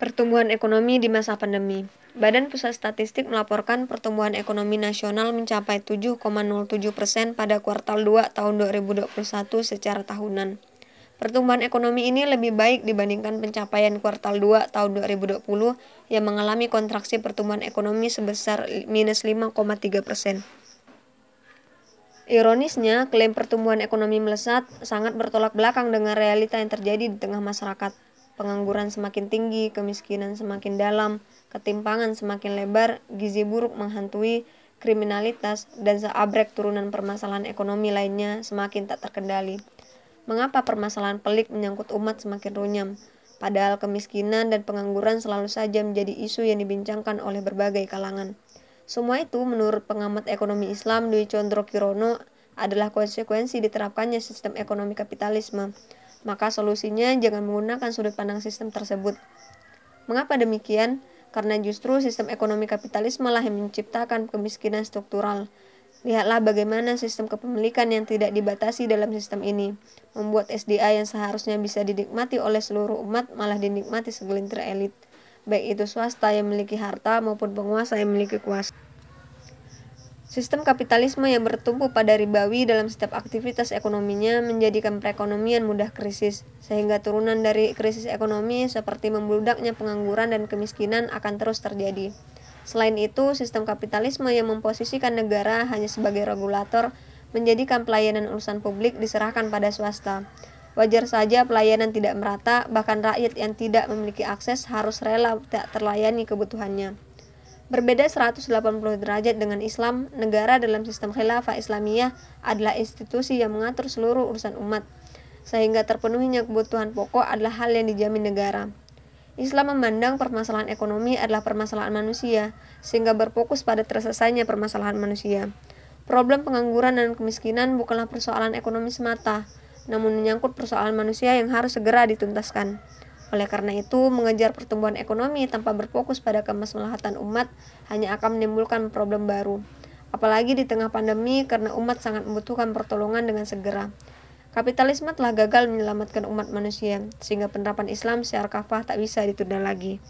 Pertumbuhan ekonomi di masa pandemi. Badan Pusat Statistik melaporkan pertumbuhan ekonomi nasional mencapai 7,07 persen pada kuartal 2 tahun 2021 secara tahunan. Pertumbuhan ekonomi ini lebih baik dibandingkan pencapaian kuartal 2 tahun 2020 yang mengalami kontraksi pertumbuhan ekonomi sebesar minus 5,3 persen. Ironisnya, klaim pertumbuhan ekonomi melesat sangat bertolak belakang dengan realita yang terjadi di tengah masyarakat pengangguran semakin tinggi, kemiskinan semakin dalam, ketimpangan semakin lebar, gizi buruk menghantui, kriminalitas, dan seabrek turunan permasalahan ekonomi lainnya semakin tak terkendali. Mengapa permasalahan pelik menyangkut umat semakin runyam? Padahal kemiskinan dan pengangguran selalu saja menjadi isu yang dibincangkan oleh berbagai kalangan. Semua itu menurut pengamat ekonomi Islam Dwi Condro Kirono adalah konsekuensi diterapkannya sistem ekonomi kapitalisme maka solusinya jangan menggunakan sudut pandang sistem tersebut. Mengapa demikian? Karena justru sistem ekonomi kapitalisme lah yang menciptakan kemiskinan struktural. Lihatlah bagaimana sistem kepemilikan yang tidak dibatasi dalam sistem ini, membuat SDA yang seharusnya bisa dinikmati oleh seluruh umat malah dinikmati segelintir elit, baik itu swasta yang memiliki harta maupun penguasa yang memiliki kuasa. Sistem kapitalisme yang bertumpu pada ribawi dalam setiap aktivitas ekonominya menjadikan perekonomian mudah krisis, sehingga turunan dari krisis ekonomi seperti membludaknya pengangguran dan kemiskinan akan terus terjadi. Selain itu, sistem kapitalisme yang memposisikan negara hanya sebagai regulator menjadikan pelayanan urusan publik diserahkan pada swasta. Wajar saja pelayanan tidak merata, bahkan rakyat yang tidak memiliki akses harus rela tak terlayani kebutuhannya. Berbeda 180 derajat dengan Islam, negara dalam sistem khilafah Islamiyah adalah institusi yang mengatur seluruh urusan umat, sehingga terpenuhinya kebutuhan pokok adalah hal yang dijamin negara. Islam memandang permasalahan ekonomi adalah permasalahan manusia, sehingga berfokus pada terselesainya permasalahan manusia. Problem pengangguran dan kemiskinan bukanlah persoalan ekonomi semata, namun menyangkut persoalan manusia yang harus segera dituntaskan. Oleh karena itu, mengejar pertumbuhan ekonomi tanpa berfokus pada kemaslahatan umat hanya akan menimbulkan problem baru. Apalagi di tengah pandemi karena umat sangat membutuhkan pertolongan dengan segera. Kapitalisme telah gagal menyelamatkan umat manusia, sehingga penerapan Islam secara kafah tak bisa ditunda lagi.